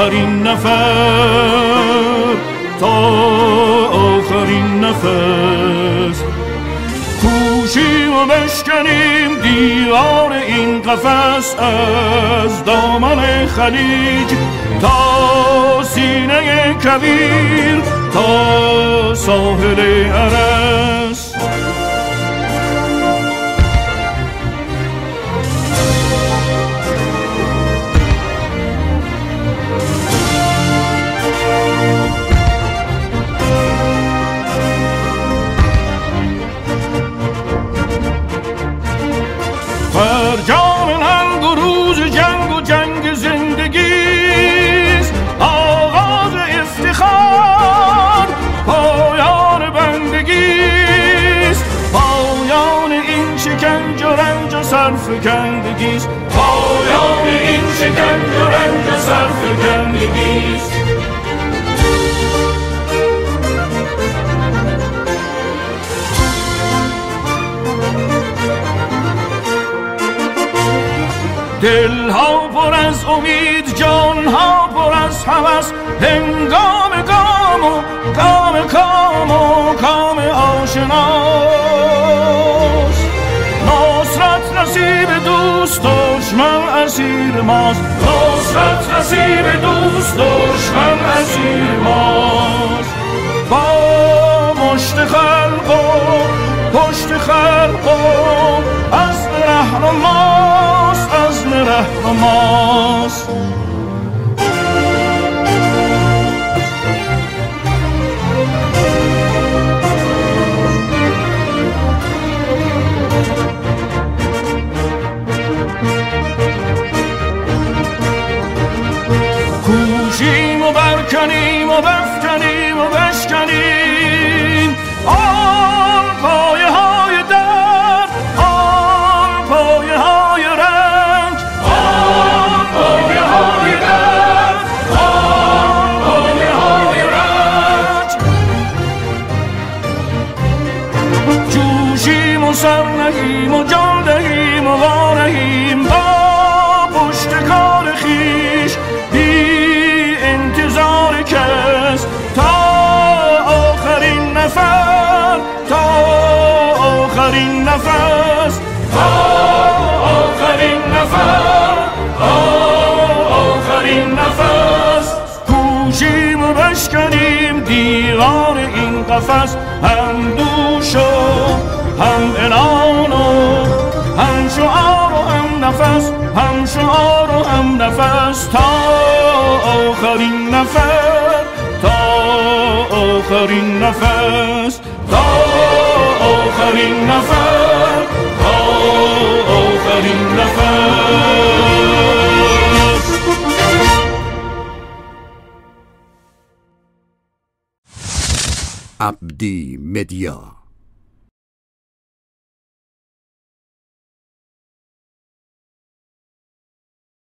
آخرین نفر تا آخرین نفس. کوشیم و بشکنیم دیوار این قفس از دامن خلیج تا سینه کبیر تا ساحل عرس سرفکندگیست پایان این شکنج و رنج سرفکندگیست دلها پر از امید جانها پر از هوس. هنگام دوست دشمن اسیر ماست نصرت نصیب دوست دشمن اسیر ماست با مشت خلق و پشت خلق از رهن ماست از رهن ماست بکنیم و بفکنیم و بشکنیم. آن پایه های درد آن پایه های رنج. آن پایه های درد آن پایه های رنج. جوشیم و سر نهیم و جان نفس. آخرین نفس. آخرین نفس. کوشیم و بشکنیم دیوار این قفس. هم دوش و هم انان و هم شعار و هم نفس. هم شعار و هم نفس. تا آخرین نفس. تا آخرین نفس. تا آخرین نفر عبدی مدیا.